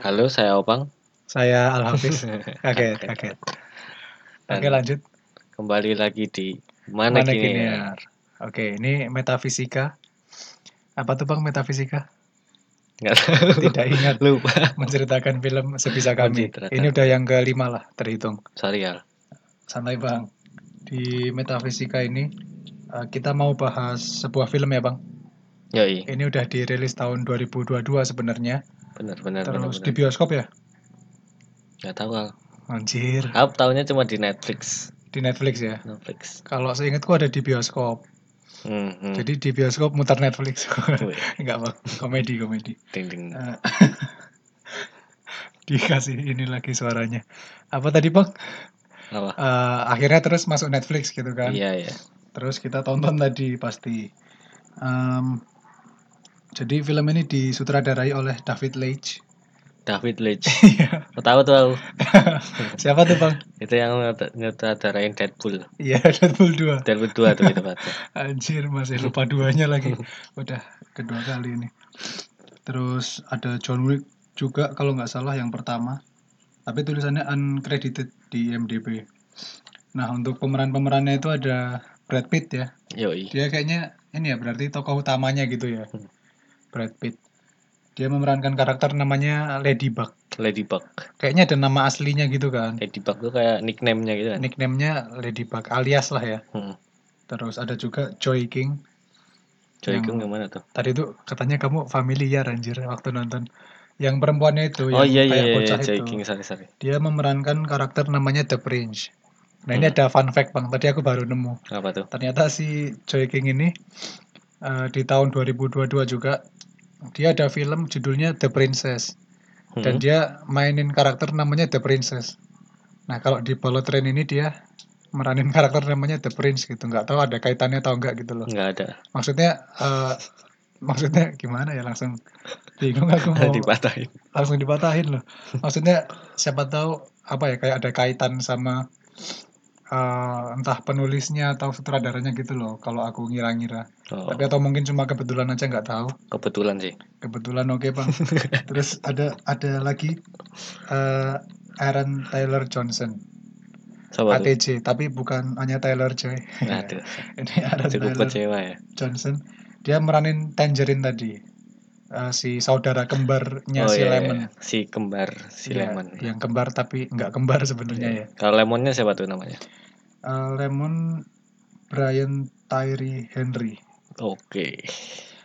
Halo, saya Opang. Saya Al Hafiz. Kaget, kaget. Oke, lanjut. kembali lagi di Mana, Mana. Oke, ini metafisika. Apa tuh Bang metafisika? Nggak tahu. Tidak ingat Lupa. menceritakan film sebisa kami. Ini udah yang kelima lah terhitung. Sorry ya. Santai Bang. Di metafisika ini eh, kita mau bahas sebuah film ya Bang. Yoi. Ini udah dirilis tahun 2022 sebenarnya. Bener, bener, Terus bener. di bioskop ya? Nggak tahu Al. Anjir, Aku tahunya cuma di Netflix. di Netflix ya. Netflix. Kalau seingatku ada di bioskop. Hmm, hmm. Jadi di bioskop muter Netflix. Enggak bang, komedi komedi. ding ding. Eh, Dikasih ini lagi suaranya. Apa tadi bang? Apa? Eh, akhirnya terus masuk Netflix gitu kan. Iya, iya. Terus kita tonton tadi pasti. Em, jadi film ini disutradarai oleh David Leitch. David Leitch. Iya. Tahu tuh aku. Siapa tuh bang? Itu yang nyut- nyutradarain Deadpool. Iya Deadpool 2 Deadpool 2 tuh itu Pak. Anjir masih lupa duanya lagi. Udah kedua kali ini. Terus ada John Wick juga kalau nggak salah yang pertama. Tapi tulisannya uncredited di IMDb. Nah untuk pemeran-pemerannya itu ada Brad Pitt ya. Yoi. Dia kayaknya ini ya berarti tokoh utamanya gitu ya. Hmm. Brad Pitt. Dia memerankan karakter namanya Ladybug. Ladybug. Kayaknya ada nama aslinya gitu kan. Ladybug tuh kayak nickname-nya gitu kan. Nickname-nya Ladybug alias lah ya. Hmm. Terus ada juga Joy King. Joy Yang- King yang mana tuh? Tadi tuh katanya kamu familiar anjir waktu nonton. Yang perempuannya itu Oh yang iya iya kayak iya, bocah Joy itu. King sorry sorry. Dia memerankan karakter namanya The Prince. Nah, ini Hmm. ada fun fact Bang. Tadi aku baru nemu. Apa tuh? Ternyata si Joy King ini eh, di tahun 2022 juga dia ada film judulnya The Princess Hmm. dan dia mainin karakter namanya The Princess. Nah, kalau di Bullet Train ini dia meranin karakter namanya The Prince gitu. Nggak tahu ada kaitannya atau enggak gitu loh. Nggak ada. Maksudnya eh, maksudnya gimana ya langsung bingung aku mau Dipatahin. langsung dipatahin loh. Maksudnya siapa tahu apa ya kayak ada kaitan sama eh, entah penulisnya atau sutradaranya gitu loh. Kalau aku ngira-ngira. Oh, Tapi atau mungkin cuma kebetulan aja nggak tahu. kebetulan sih. Kebetulan oke bang. Terus ada ada lagi eh, Aaron Taylor Johnson tuh. ATJ tapi bukan hanya Taylor Joy. Aduh, Ini Aaron cukup Taylor kecewa ya. Johnson. Dia meranin Tangerine tadi. Eh, si saudara kembarnya oh si iya, Lemon. iya. si kembar, si Iya, Lemon. Yang kembar tapi nggak kembar sebenarnya ya. Kalau Lemonnya siapa tuh namanya? Eh, Lemon Brian Tyree Henry. Oke.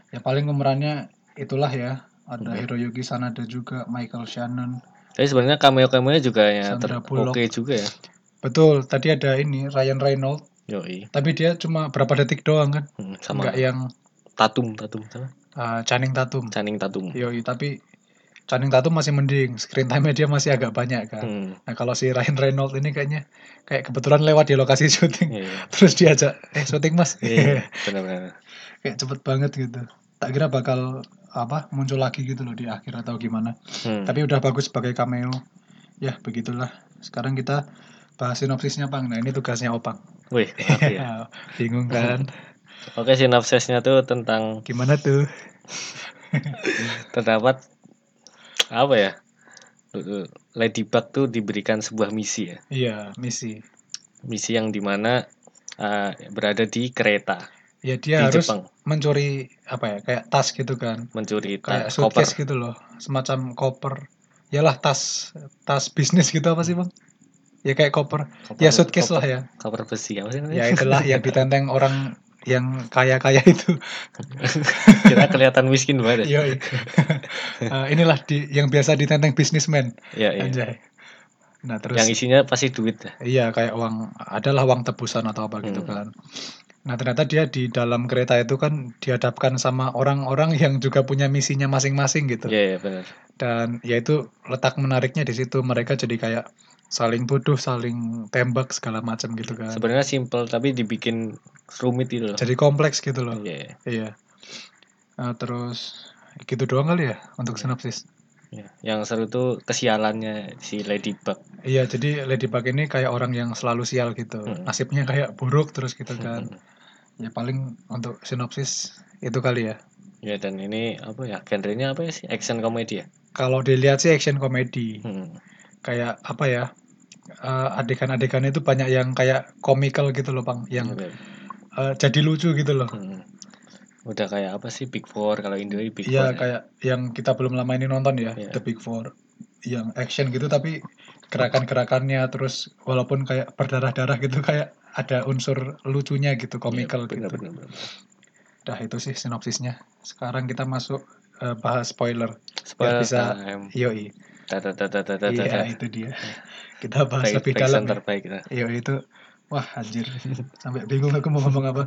Ya paling pemerannya itulah ya. Ada Hmm. Hiroyuki Sanada juga, Michael Shannon. Tapi sebenarnya cameo cameo juga ya oke juga ya. Betul, tadi ada ini Ryan Reynolds, Yoi. tapi dia cuma berapa detik doang kan? Hmm, sama Nggak yang Tatum, Tatum sama eh, Channing Tatum. Channing Tatum. Yoi, tapi Channing Tatum masih mending, screen time dia masih agak banyak kan. Hmm, Nah kalau si Ryan Reynolds ini kayaknya kayak kebetulan lewat di lokasi syuting, iya. terus diajak, eh syuting mas, Iya, benar-benar. kayak cepet banget gitu. Tak kira bakal apa muncul lagi gitu loh di akhir atau gimana. Hmm. Tapi udah bagus sebagai cameo. Ya begitulah. Sekarang kita bahas sinopsisnya Pang. Nah ini tugasnya Opang. Wih, ya. Bingung kan? Oke, sinopsisnya tuh tentang Gimana tuh? terdapat apa ya? Ladybug tuh diberikan sebuah misi ya. Iya misi. Misi yang di mana uh, berada di kereta Ya di dia harus Jepang mencuri apa ya kayak tas gitu kan? mencuri Kayak tas koper. suitcase gitu loh, semacam koper. Yalah tas tas bisnis gitu apa sih bang? Ya kayak koper. Koper- Ya suitcase koper- lah ya. Koper besi apa sih? Ya itulah yang ditenteng orang yang kaya-kaya itu. Kita kelihatan miskin banget. ya. Yoi. Eh, inilah di, yang biasa ditenteng bisnismen. Iya, iya. Anjay. Nah terus Yang isinya pasti duit ya. iya kayak uang adalah uang tebusan atau apa gitu Hmm. kan. Nah ternyata dia di dalam kereta itu kan dihadapkan sama orang-orang yang juga punya misinya masing-masing gitu. Iya, iya benar. Dan ya itu letak menariknya di situ mereka jadi kayak saling tuduh, saling tembak segala macam gitu kan. Sebenarnya simple tapi dibikin rumit itu loh. Jadi kompleks gitu loh. Iya, Iya. Nah, terus gitu doang kali ya untuk Iya. sinopsis. iya. Yang seru tuh kesialannya si Ladybug. Iya, jadi Ladybug ini kayak orang yang selalu sial gitu. Hmm. Nasibnya kayak buruk terus gitu kan. Hmm. Ya paling untuk sinopsis itu kali ya. Ya dan ini apa ya? Genrenya apa ya sih? Action komedi ya? Kalau dilihat sih action komedi. Hmm. Kayak apa ya? eh, adegan-adegannya itu banyak yang kayak komikal gitu loh, Bang. Yang Iya, eh, jadi lucu gitu loh. Hmm. Udah kayak apa sih Big Four kalau Indo ini Big Iya, Four. ya? kayak yang kita belum lama ini nonton ya, Iya. The Big Four. Yang action gitu tapi gerakan-gerakannya terus walaupun kayak berdarah-darah gitu kayak ada unsur lucunya gitu, komikal Iya, bener, gitu. bener, bener. Dah itu sih sinopsisnya. Sekarang kita masuk eh, bahas spoiler. Spoiler bisa- time. Yoi. Tata tata tata Iya, tata. itu dia. Kita bahas Baik, lebih dalam. ya. terbaik. Nah, Yoi itu wah anjir. Sampai bingung aku mau ngomong apa.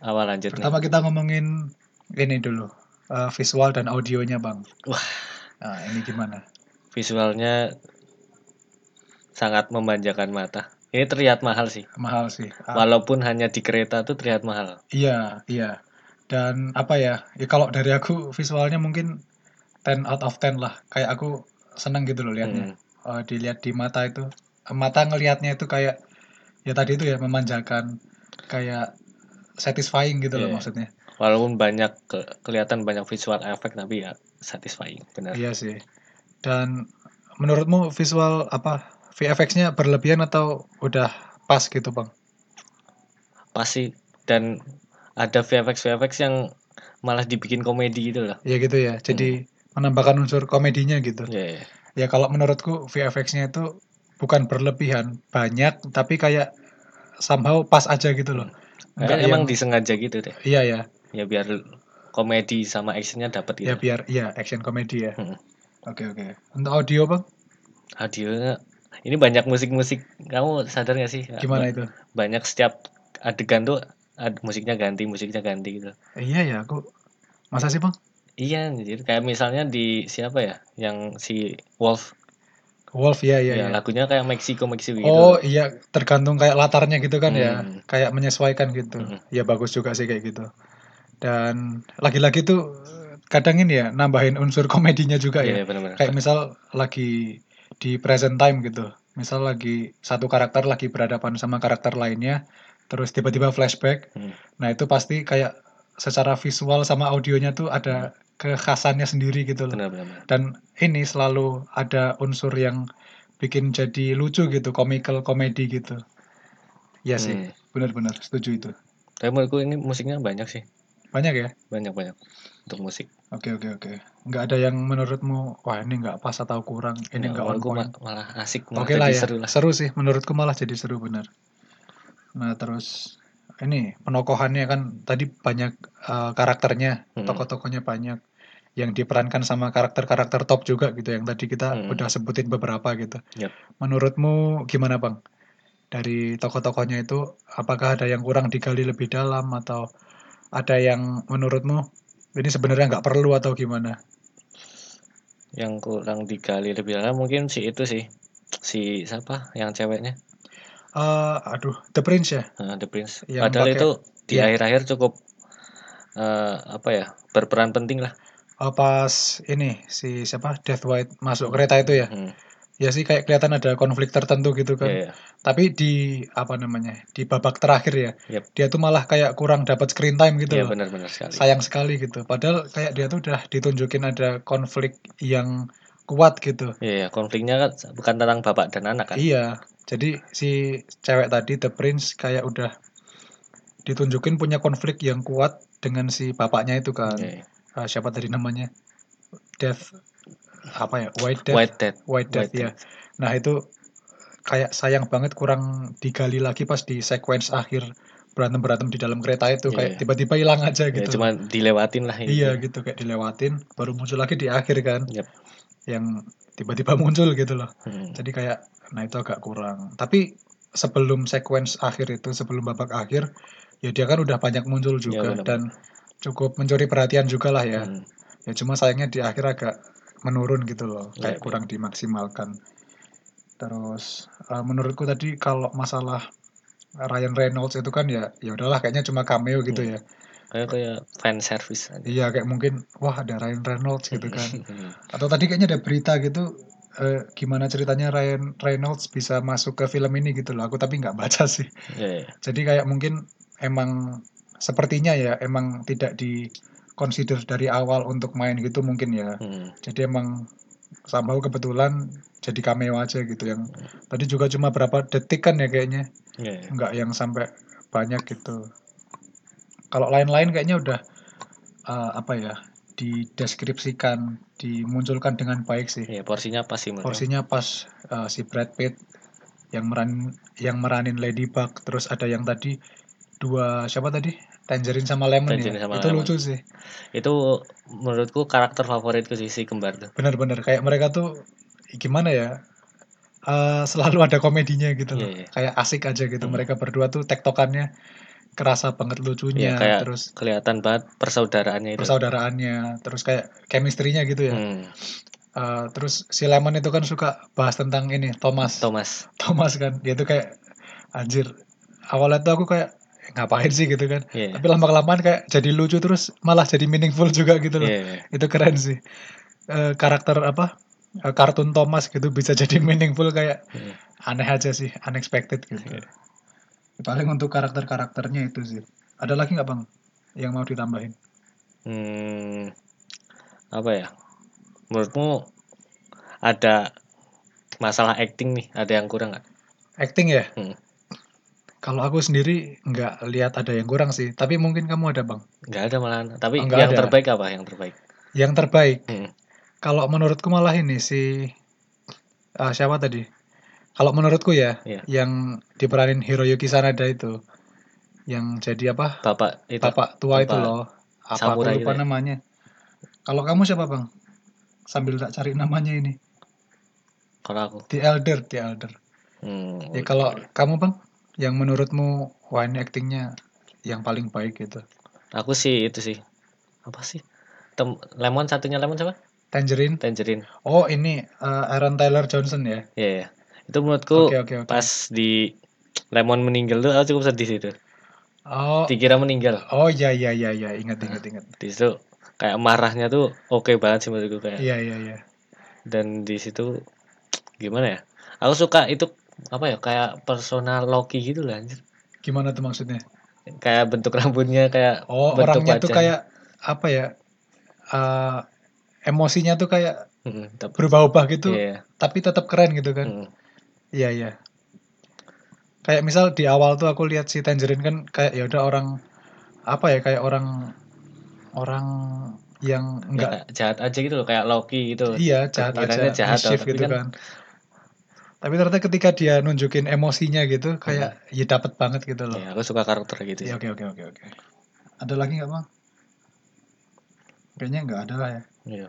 Awal lanjut nih. Pertama kita ngomongin ini dulu. eh, visual dan audionya, Bang. Wah. Nah, ini gimana? Visualnya sangat memanjakan mata. Ini terlihat mahal sih. Mahal sih. Ah, Walaupun hanya di kereta tuh terlihat mahal. Iya, iya. Dan apa ya? Ya kalau dari aku visualnya mungkin 10 out of 10 lah. Kayak aku seneng gitu loh liatnya. Hmm. Eh, dilihat di mata itu. Mata ngelihatnya itu kayak ya tadi itu ya memanjakan kayak satisfying gitu loh Iya. maksudnya. Walaupun banyak ke- kelihatan banyak visual efek tapi ya satisfying benar. Iya sih. Dan menurutmu visual apa VFX-nya berlebihan atau udah pas gitu, Bang? Pasti dan ada VFX VFX yang malah dibikin komedi gitu loh. Ya gitu ya. Jadi menambahkan unsur komedinya gitu. Ya, ya. Ya kalau menurutku VFX-nya itu bukan berlebihan, banyak tapi kayak somehow pas aja gitu loh. Enggak emang yang- disengaja gitu deh. Iya ya, Ya biar komedi sama actionnya dapat ya gitu. biar iya action komedi ya. Hmm. Oke oke. Untuk audio bang, Audionya ini banyak musik-musik. Kamu sadar gak sih? gimana itu? Banyak setiap adegan tuh ad- musiknya ganti, musiknya ganti gitu. Iya ya, aku masa sih bang? Iya, jadi kayak misalnya di siapa ya? Yang si Wolf. Wolf ya ya, ya. lagunya kayak Meksiko Meksiko gitu. Oh iya, tergantung kayak latarnya gitu kan ya, Hmm. kayak menyesuaikan gitu. Hmm. Ya bagus juga sih kayak gitu. Dan lagi-lagi tuh kadang ini ya nambahin unsur komedinya juga ya. Iya, benar-benar. kayak misal lagi di present time gitu misal lagi satu karakter lagi berhadapan sama karakter lainnya terus tiba-tiba flashback Hmm. nah itu pasti kayak secara visual sama audionya tuh ada kekhasannya sendiri gitu loh Benar-benar. dan ini selalu ada unsur yang bikin jadi lucu gitu komikal komedi gitu ya sih Hmm. benar-benar setuju itu Tapi menurutku ini musiknya banyak sih. banyak ya Banyak-banyak untuk musik. oke oke oke nggak ada yang menurutmu wah ini nggak pas atau kurang ini Ya, nggak on menurutku point ma- malah asik, malah Oke lah jadi ya, seru seru, lah. sih menurutku malah jadi seru bener. Nah terus ini penokohannya kan tadi banyak eh, karakternya, Hmm. tokoh-tokohnya banyak yang diperankan sama karakter-karakter top juga gitu yang tadi kita Hmm. udah sebutin beberapa gitu. Yap. Menurutmu gimana bang? Dari tokoh-tokohnya itu apakah ada yang kurang digali lebih dalam atau ada yang menurutmu ini sebenarnya nggak perlu atau gimana? Yang kurang digali lebih dalam mungkin si itu sih. Si siapa yang ceweknya? Eh, aduh, The Prince ya? Nah, The Prince. Yang Padahal pakai- itu di iya. akhir-akhir cukup eh, apa ya? berperan penting lah. Oh, pas ini si siapa Death White masuk kereta itu ya Hmm. ya sih kayak kelihatan ada konflik tertentu gitu kan Iya, iya. tapi di apa namanya di babak terakhir ya Yep. dia tuh malah kayak kurang dapat screen time gitu Iya, loh benar-benar sekali. sayang sekali gitu padahal kayak dia tuh udah ditunjukin ada konflik yang kuat gitu Iya, iya, konfliknya kan bukan tentang bapak dan anak kan. iya jadi si cewek tadi The Prince kayak udah ditunjukin punya konflik yang kuat dengan si bapaknya itu kan Iya, iya. Ah, siapa tadi namanya Death apa ya White Death White Death. White Death White ya. Nah itu kayak sayang banget kurang digali lagi pas di sequence akhir berantem berantem di dalam kereta itu Iya, kayak iya. tiba-tiba hilang aja Ya, gitu. cuma dilewatin lah ini. iya gitu kayak dilewatin baru muncul lagi di akhir kan Yep. yang tiba-tiba muncul gitu loh. Hmm. Jadi kayak nah itu agak kurang. Tapi sebelum sequence akhir itu sebelum babak akhir ya dia kan udah banyak muncul juga benar-benar. dan cukup mencuri perhatian juga lah ya. Hmm. Ya cuma sayangnya di akhir agak menurun gitu loh, Iya, kayak iya. kurang dimaksimalkan. Terus eh, menurutku tadi kalau masalah Ryan Reynolds itu kan ya ya udahlah kayaknya cuma cameo gitu Hmm. ya. Kayak kayak fan service aja. Iya kayak mungkin wah ada Ryan Reynolds gitu kan. Hmm. Atau tadi kayaknya ada berita gitu eh, gimana ceritanya Ryan Reynolds bisa masuk ke film ini gitu loh. Aku tapi nggak baca sih. Iya, iya. Jadi kayak mungkin emang sepertinya ya emang tidak consider dari awal untuk main gitu mungkin ya. Hmm. Jadi emang somehow kebetulan jadi cameo aja gitu yang tadi juga cuma berapa detik kan ya kayaknya. Iya, iya. Nggak yang sampai banyak gitu. Kalau lain-lain kayaknya udah eh, apa ya? dideskripsikan, dimunculkan dengan baik sih. Iya, porsinya pas sih. Porsinya pas eh, si Brad Pitt yang meran yang meranin Ladybug, terus ada yang tadi dua siapa tadi? Tangerine sama Lemon Tangerine ya. sama Itu Lemon. lucu sih. Itu menurutku karakter favoritku sih si kembar tuh. Bener-bener kayak mereka tuh gimana ya? eh, selalu ada komedinya gitu loh. Iya, iya. Kayak asik aja gitu. Hmm. Mereka berdua tuh tektokannya kerasa banget lucunya, Iya, kayak terus kelihatan banget persaudaraannya itu. persaudaraannya, terus kayak chemistry-nya gitu ya. Hmm. Eh, terus si Lemon itu kan suka bahas tentang ini Thomas. Thomas. Thomas kan dia tuh kayak anjir awalnya tuh aku kayak ngapain sih gitu kan Iya. tapi lama kelamaan kayak jadi lucu terus malah jadi meaningful juga gitu loh Iya, iya. itu keren sih Eh, karakter apa eh, kartun Thomas gitu bisa jadi meaningful kayak Iya. aneh aja sih unexpected gitu Iya. paling untuk karakter karakternya itu sih ada lagi nggak bang yang mau ditambahin Hmm, apa ya? Menurutmu ada masalah acting nih? Ada yang kurang nggak? acting ya Hmm. Kalau aku sendiri nggak lihat ada yang kurang sih tapi mungkin kamu ada bang Nggak ada malahan. Tapi Oh, yang ada. terbaik apa? Yang terbaik? yang terbaik Hmm. Kalau menurutku malah ini si ah, siapa tadi? Kalau menurutku ya, Iya. yang diperanin Hiroyuki Sanada itu, yang jadi apa? Bapak itu. Bapak tua itu bapak loh. Apa aku lupa itu ya? namanya? Kalau kamu siapa bang? Sambil tak cari namanya ini. Kalau aku. The Elder, The Elder. Hmm, Ya kalau kamu bang, yang menurutmu wah ini actingnya yang paling baik gitu. aku sih itu sih. Apa sih? Tem lemon satunya lemon siapa? Tangerine. Tangerine. Oh ini eh, Aaron Taylor Johnson ya. Iya, iya. Itu menurutku Oke oke oke. pas di lemon meninggal tuh aku cukup sedih sih itu. Oh Dikira meninggal. oh ya ya ya ya ingat ingat ingat. Di situ kayak marahnya tuh oke banget sih menurutku kayak. Iya iya iya. Dan di situ gimana ya? Aku suka itu apa ya kayak personal Loki gitu lah anjir. Gimana tuh maksudnya? Kayak bentuk rambutnya kayak Oh, bentuk orangnya tuh kayak apa ya? eh, emosinya tuh kayak Mm, tapi berubah-ubah gitu, iya. tapi tetap keren gitu kan. Iya, iya. Kayak misal di awal tuh aku lihat si Tangerine kan kayak ya udah orang apa ya kayak orang orang yang ya enggak kayak jahat aja gitu loh kayak Loki gitu. iya jahat aja Pikirannya jahat tapi gitu kan- kan. Tapi ternyata ketika dia nunjukin emosinya gitu kayak ya dapet banget gitu loh. Ya, aku suka karakter gitu Iya, sih. oke oke oke oke. Ada lagi nggak bang? Kayaknya nggak ada lah ya. Iya.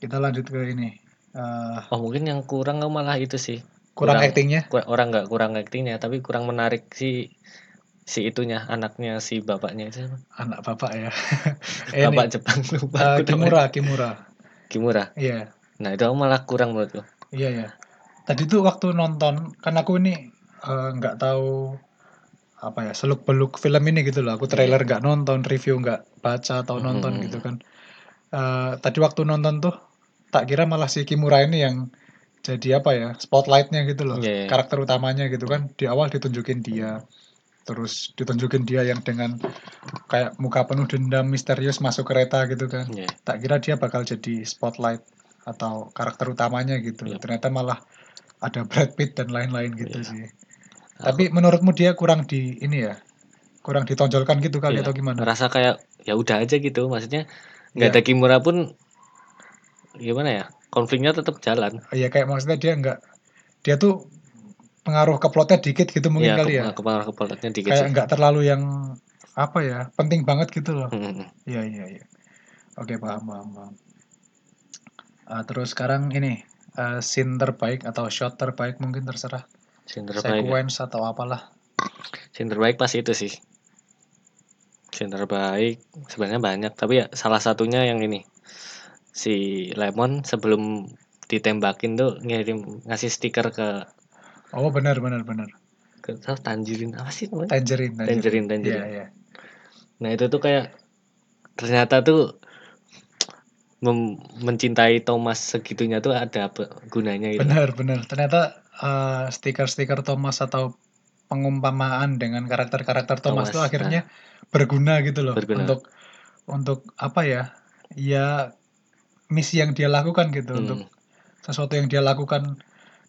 Kita lanjut ke ini. Eh, Oh, mungkin yang kurang malah itu sih. kurang, Kurang- actingnya? Kur- orang nggak kurang actingnya tapi kurang menarik si si itunya anaknya si bapaknya itu? Anak bapak ya. Eh, bapak ini, Jepang lupa namanya. Kimura, Kimura. Kimura Iya, nah itu malah kurang menurutku iya ya. Tadi tuh waktu nonton, kan aku ini eh, nggak tahu apa ya seluk beluk film ini gitu loh. Aku trailer nggak nonton, review nggak baca atau nonton Mhm. gitu kan. Eh, tadi waktu nonton tuh tak kira malah si Kimura ini yang jadi apa ya spotlightnya gitu loh Iya, iya. karakter utamanya gitu kan di awal ditunjukin dia terus ditunjukin dia yang dengan kayak muka penuh dendam misterius masuk kereta gitu kan Iya. tak kira dia bakal jadi spotlight atau karakter utamanya gitu Iya. ternyata malah ada Brad Pitt dan lain-lain gitu Iya. sih tapi menurutmu dia kurang di ini ya kurang ditonjolkan gitu kali Iya. atau gimana Rasa kayak ya udah aja gitu. Maksudnya nggak Iya. ada Kimura pun gimana ya? Konfliknya tetap jalan. Iya kayak maksudnya dia nggak dia tuh pengaruh ke plotnya dikit gitu mungkin Iya, kali ya ke kepengaruh kepalanya dikit kayak nggak terlalu yang apa ya penting banget gitu loh Hmm, iya iya iya oke paham paham paham Ah, terus sekarang ini eh, scene terbaik atau shot terbaik mungkin terserah Scene terbaik. ya. sequence atau apalah Scene terbaik pasti itu sih. Scene terbaik sebenarnya banyak, tapi ya salah satunya yang ini. Si Lemon sebelum ditembakin tuh ngirim ngasih stiker ke oh benar benar benar ke oh, Tangerine apa sih namanya? tangerine Tangerine, iya Tangerine. iya Nah, itu tuh kayak ternyata tuh mencintai Thomas segitunya tuh ada apa gunanya gitu. benar benar ternyata eh, stiker-stiker Thomas atau pengumpamaan dengan karakter-karakter Thomas, Thomas, tuh akhirnya berguna gitu loh Berguna. untuk untuk apa ya? Ya misi yang dia lakukan gitu Hmm. untuk sesuatu yang dia lakukan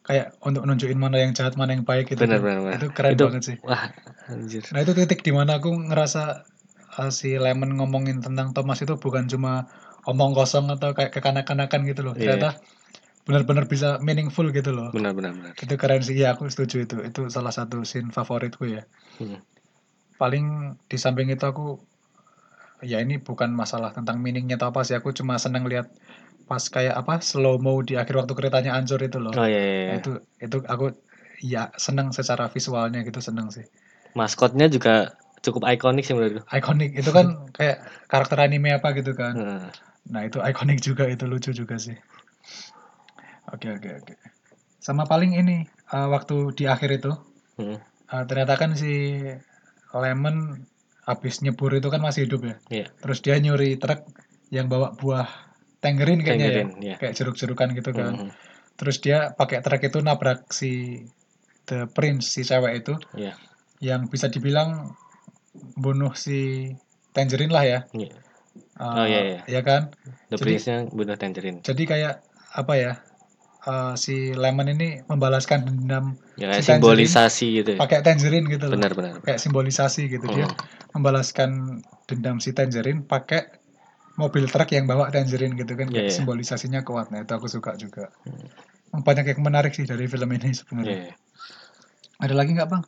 kayak untuk nunjukin mana yang jahat mana yang baik gitu Benar, kan. benar, benar. itu keren Itu- banget sih Wah, anjir. nah itu titik di mana aku ngerasa uh, si Lemon ngomongin tentang Thomas itu bukan cuma omong kosong atau kayak kekanak-kanakan gitu loh Iya. ternyata benar-benar bisa meaningful gitu loh Benar, benar, benar. itu keren sih ya aku setuju itu itu salah satu scene favoritku ya Hmm. paling di samping itu aku ya ini bukan masalah tentang meaningnya atau apa sih aku cuma seneng lihat pas kayak apa slow mo di akhir waktu keretanya hancur itu loh Oh iya, iya, Nah, iya. itu itu aku ya seneng secara visualnya gitu seneng sih Maskotnya juga cukup ikonik sih menurutku. ikonik itu kan kayak karakter anime apa gitu kan Hmm. Nah itu ikonik juga itu lucu juga sih oke oke oke sama paling ini uh, waktu di akhir itu Hmm. uh, ternyata kan si Lemon habis nyebur itu kan masih hidup ya Iya. terus dia nyuri truk yang bawa buah tangerine kayaknya Tangerine, ya iya. kayak jeruk-jerukan gitu kan Hmm. terus dia pakai truk itu nabrak si the prince si cewek itu Iya. yang bisa dibilang bunuh si tangerine lah ya Iya. Uh, Oh, iya, iya. ya kan The Jadi- Prince-nya bunuh Tangerine. jadi kayak apa ya uh, si lemon ini membalaskan dendam Ya Si simbolisasi gitu ya. pakai tangerine gitu loh Benar, benar. kayak simbolisasi gitu dia Hmm. membalaskan dendam si tangerine pakai mobil truk yang bawa tangerine gitu kan kayak Iya, iya. simbolisasinya kuat nah itu aku suka juga Hmm. banyak yang menarik sih dari film ini sebenarnya iya. ada lagi nggak bang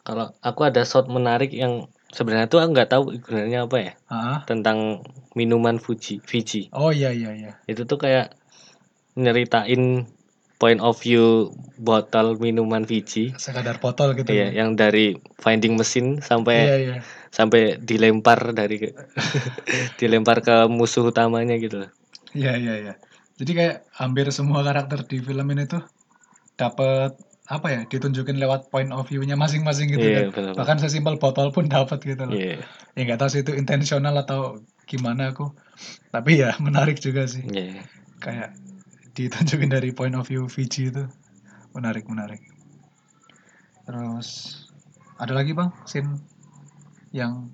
Kalau aku ada shot menarik yang sebenarnya tuh aku nggak tahu gunanya apa ya tentang minuman Fuji, Fiji. oh iya iya iya Itu tuh kayak nyeritain point of view botol minuman Fiji. sekadar botol gitu Iya, ya yang dari finding mesin sampai iya iya sampai dilempar dari dilempar ke musuh utamanya gitu loh. iya iya iya jadi kayak hampir semua karakter di film ini tuh dapat apa ya ditunjukin lewat point of view-nya masing-masing gitu Iya, kan. benar. bahkan sesimpel botol pun dapat gitu loh. Iya, ya nggak tahu sih itu intensional atau gimana aku. Tapi ya menarik juga sih. Iya. kayak ditunjukin dari point of view Fiji itu. Menarik menarik. Terus ada lagi bang? Scene yang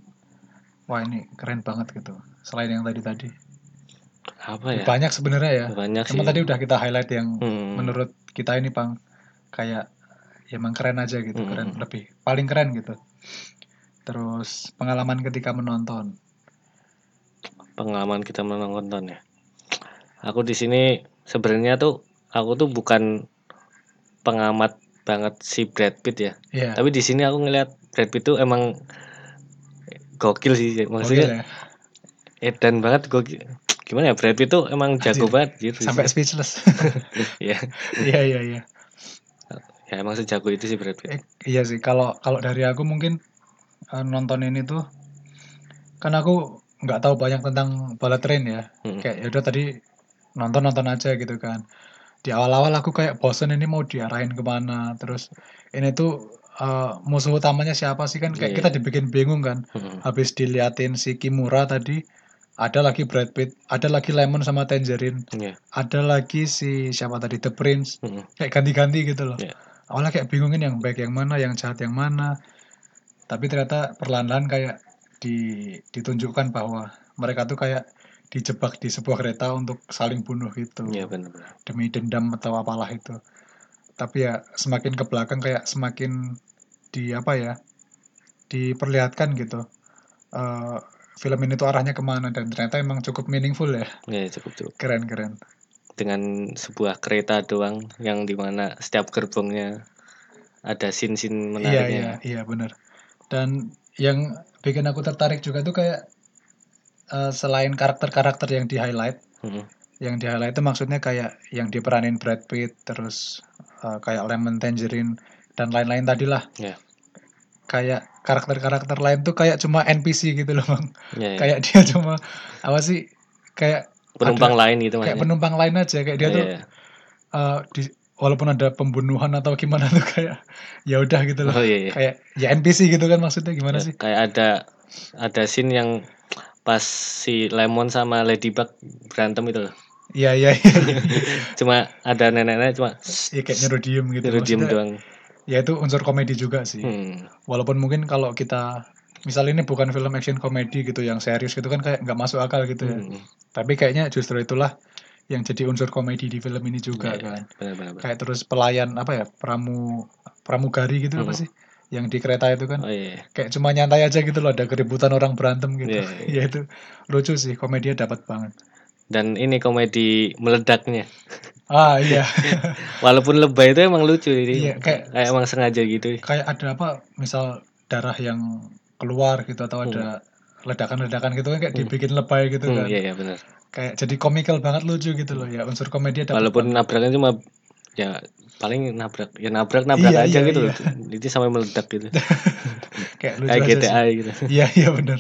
wah ini keren banget gitu. Selain yang tadi tadi. Apa ya? banyak sebenarnya ya. Banyak sih. cuma tadi udah kita highlight yang Hmm. menurut kita ini bang kayak ya emang keren aja gitu Hmm. keren lebih paling keren gitu terus pengalaman ketika menonton pengalaman kita menonton ya. Aku di sini sebenarnya tuh aku tuh bukan pengamat banget si Brad Pitt ya. Iya Tapi di sini aku ngeliat Brad Pitt tuh emang gokil sih gokil maksudnya ya edan banget gokil. Gimana ya Brad Pitt tuh emang jago Anjir. banget gitu. sampai speechless ya. iya iya iya ya emang sejago itu sih Brad Pitt. Eh, iya sih kalau kalau dari aku mungkin eh, nonton ini tuh kan aku nggak tahu banyak tentang bullet train ya Hmm. kayak yaudah tadi nonton nonton aja gitu kan di awal-awal aku kayak bosen ini mau diarahin ke mana terus ini tuh eh, musuh utamanya siapa sih kan kayak Iya. kita dibikin bingung kan Hmm. habis diliatin si Kimura tadi ada lagi Brad Pitt ada lagi Lemon sama Tangerine Iya. ada lagi si siapa tadi The Prince Hmm. kayak ganti-ganti gitu loh. Iya. Awalnya kayak bingungin yang baik yang mana, yang jahat yang mana. Tapi ternyata perlahan-lahan kayak di, ditunjukkan bahwa mereka tuh kayak dijebak di sebuah kereta untuk saling bunuh gitu. Iya benar-benar. Demi dendam atau apalah itu. Tapi ya semakin ke belakang kayak semakin di apa ya? diperlihatkan gitu. eh, film ini tuh arahnya ke mana dan ternyata emang cukup meaningful ya. Ya cukup cukup. Keren-keren. Dengan sebuah kereta doang yang di mana setiap gerbongnya ada scene-scene Iya menariknya. iya iya benar. Dan yang bikin aku tertarik juga tuh kayak eh, selain karakter-karakter yang di highlight, Hmm. yang di highlight itu maksudnya kayak yang diperanin Brad Pitt, terus eh, kayak Lemon Tangerine dan lain-lain tadi lah. Iya. Kayak karakter-karakter lain tuh kayak cuma NPC gitu loh bang. Ya, ya. Kayak dia cuma apa sih? Kayak penumpang lain gitu kayak makanya. penumpang lain aja. Kayak dia Iya, tuh eh, di walaupun ada pembunuhan atau gimana tuh kayak ya udah gitu loh. Oh iya, iya. Kayak ya NPC gitu kan maksudnya gimana Ya, sih? Kayak ada ada scene yang pas si Lemon sama Ladybug berantem itu loh. Iya iya iya. Cuma ada nenek-nenek cuma Iya kayak nyuruh diem gitu. nyuruh diem doang. Ya itu unsur komedi juga sih. Hmm. Walaupun mungkin kalau kita misal ini bukan film action komedi gitu yang serius gitu kan kayak nggak masuk akal gitu ya. Mhm. Tapi kayaknya justru itulah yang jadi unsur komedi di film ini juga Iya, iya. kan. Benar benar benar. Kayak terus pelayan apa ya pramu pramugari gitu apa Mhm. sih yang di kereta itu kan Oh iya. iya. kayak cuma nyantai aja gitu loh ada keributan orang berantem gitu. Iya, iya. ya itu lucu sih komedinya dapat banget. Dan ini komedi meledaknya. Ah iya Walaupun lebay itu emang lucu ini. Iya, kayak- kayak emang sengaja gitu. kayak ada apa misal darah yang keluar gitu atau ada ledakan-ledakan gitu kan kayak Hmm. dibikin lebay gitu Hmm, kan. iya iya benar. Kayak jadi komikal banget lucu gitu loh ya unsur komedi dapat Walaupun banget. nabraknya cuma ya paling nabrak ya nabrak nabrak Iya, aja iya, gitu iya. Itu sampai meledak gitu. kayak lucu kayak aja sih. GTA gitu. Iya iya bener.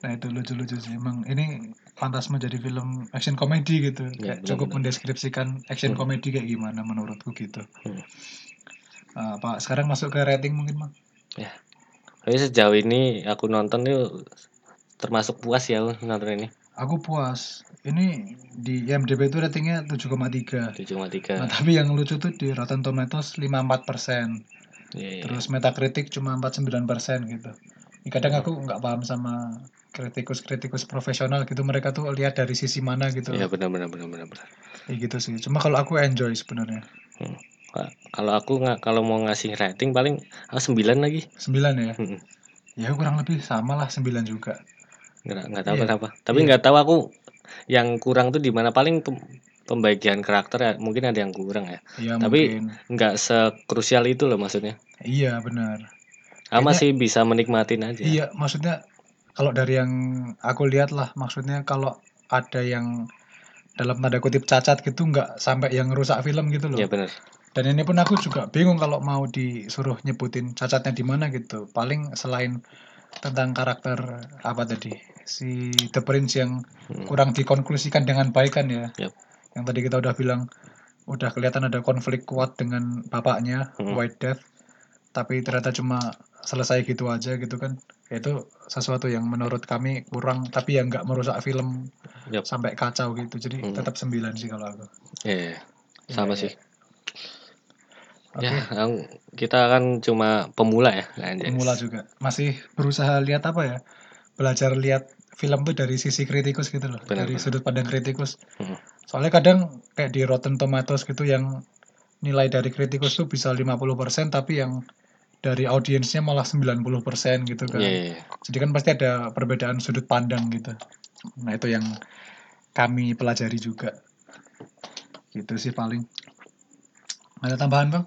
Nah itu lucu-lucu sih. Emang ini pantas menjadi film action komedi gitu. Iya, Kayak cukup benar-benar. mendeskripsikan action Hmm. komedi kayak gimana menurutku gitu. Hmm. Ah, Pak sekarang masuk ke rating mungkin bang? Tapi sejauh ini aku nonton itu termasuk puas ya nonton ini. Aku puas. Ini di IMDb itu ratingnya 7,3. 7,3. Nah tapi yang lucu tuh di Rotten Tomatoes 54 persen. Iya, iya. Terus Metacritic cuma 49 persen gitu. Ini kadang aku nggak paham sama kritikus-kritikus profesional gitu. Mereka tuh lihat dari sisi mana gitu. Iya benar benar benar benar. benar. Kayak gitu sih. Cuma kalau aku enjoy sebenarnya. Ka- Kalau aku nggak kalau mau ngasih rating paling ah 9 lagi. 9 ya. Mm-mm. Ya kurang lebih sama lah 9 juga. Nggak nggak tahu Iya. kenapa. Tapi Iya. nggak tahu aku yang kurang tuh di mana paling pem- pembagian karakter ya mungkin ada yang kurang ya. Iya Tapi-. Nggak sekrusial itu loh maksudnya. Iya benar. Ah Kayaknya- masih bisa menikmatin aja. Iya maksudnya kalau dari yang aku lihat lah maksudnya kalau ada yang dalam tanda kutip cacat gitu nggak sampai yang rusak film gitu loh. Iya benar. Dan ini pun aku juga bingung kalau mau disuruh nyebutin cacatnya di mana gitu. Paling selain tentang karakter apa tadi si The Prince yang Hmm. kurang dikonklusikan dengan baik kan ya. Yap. Yang tadi kita udah bilang udah kelihatan ada konflik kuat dengan bapaknya Hmm. White Death, tapi ternyata cuma selesai gitu aja gitu kan. Itu sesuatu yang menurut kami kurang tapi yang nggak merusak film Yap. sampai kacau gitu. Jadi Hmm. tetap 9 sih kalau aku. Iya, iya. sama Iya, sih. Oke. Ya, kita kan cuma pemula ya, pemula juga. Masih berusaha lihat apa ya? Belajar lihat film tuh dari sisi kritikus gitu loh Benar, dari benar. sudut pandang kritikus. Hmm. soalnya kadang kayak di Rotten Tomatoes gitu yang nilai dari kritikus tuh bisa 50% tapi yang dari audiensnya malah 90% gitu kan. Iya, iya, iya. jadi kan pasti ada perbedaan sudut pandang gitu. Nah itu yang kami pelajari juga. Gitu sih paling. Ada tambahan bang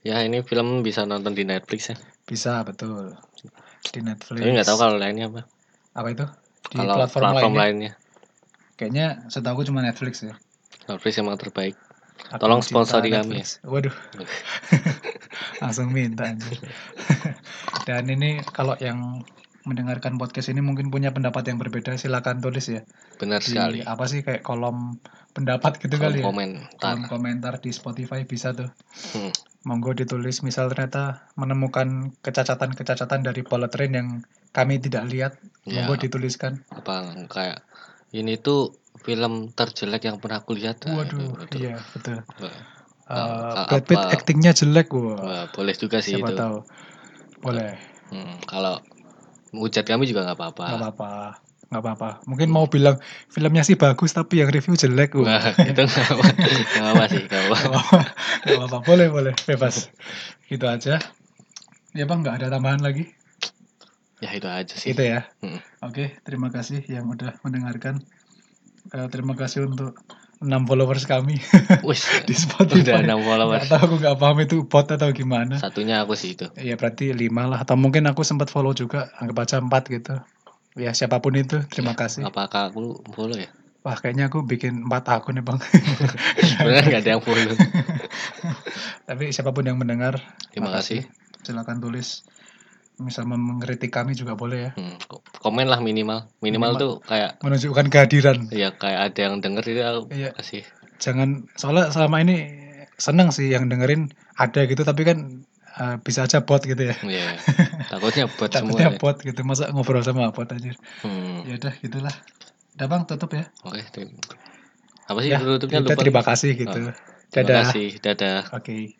Ya, ini film bisa nonton di Netflix ya. bisa betul di Netflix Tapi nggak tahu kalau lainnya apa. apa itu di Kalau platform, platform, lainnya lainnya. kayaknya setahu cuma Netflix ya Netflix emang terbaik. Aku Tolong sponsori kami Netflix. waduh langsung minta anjir. dan ini kalau yang mendengarkan podcast ini mungkin punya pendapat yang berbeda silakan tulis ya Benar di sekali. apa sih kayak kolom pendapat gitu Kolom kali ya komentar. kolom komentar di Spotify bisa tuh Hmm. Monggo ditulis misal ternyata menemukan kecacatan-kecacatan dari bullet train yang kami tidak lihat Ya, monggo dituliskan apa kayak ini tuh film terjelek yang pernah aku lihat. Nah, itu waduh betul. iya betul Wah, Eh, Ah, Brad Pitt aktingnya jelek wah wah, boleh juga sih siapa itu. tahu boleh Hmm, kalau hujat kami juga nggak apa-apa. nggak apa-apa nggak apa-apa. Mungkin mau bilang filmnya sih bagus tapi yang review jelek wah Wah, itu nggak apa, apa sih, nggak apa. nggak apa-apa. Boleh boleh. Bebas. Gitu aja. Ya bang nggak ada tambahan lagi? Ya itu aja sih. itu ya? Hmm. oke terima kasih yang udah mendengarkan. Eh, terima kasih untuk 6 followers kami. Wis, di Spotify. Udah 6 followers. Nggak tahu aku nggak paham itu bot atau gimana. Satunya aku sih itu. ya berarti 5 lah. Atau mungkin aku sempat follow juga anggap aja 4 gitu ya siapa pun itu terima kasih Apakah aku follow ya? wah kayaknya aku bikin 4 akun ya bang Sebenarnya nggak ada yang follow. tapi siapa pun yang mendengar Terima makasih. kasih. silakan tulis misal mengkritik kami juga boleh ya Hmm, ko- komen lah minimal. Minimal, Minimal. tuh kayak menunjukkan kehadiran ya kayak ada yang denger itu aku Iya. kasih. jangan soalnya selama ini seneng sih yang dengerin ada gitu tapi kan eh, bisa aja bot gitu ya Iya. Takutnya buat semua. takutnya ya. bot gitu masa ngobrol sama bot aja Hmm. ya udah gitulah udah bang tutup ya Oke. tim- Apa sih Ya, tutupnya kita lupa. terima kasih gitu Terima dadah kasih. Dadah. oke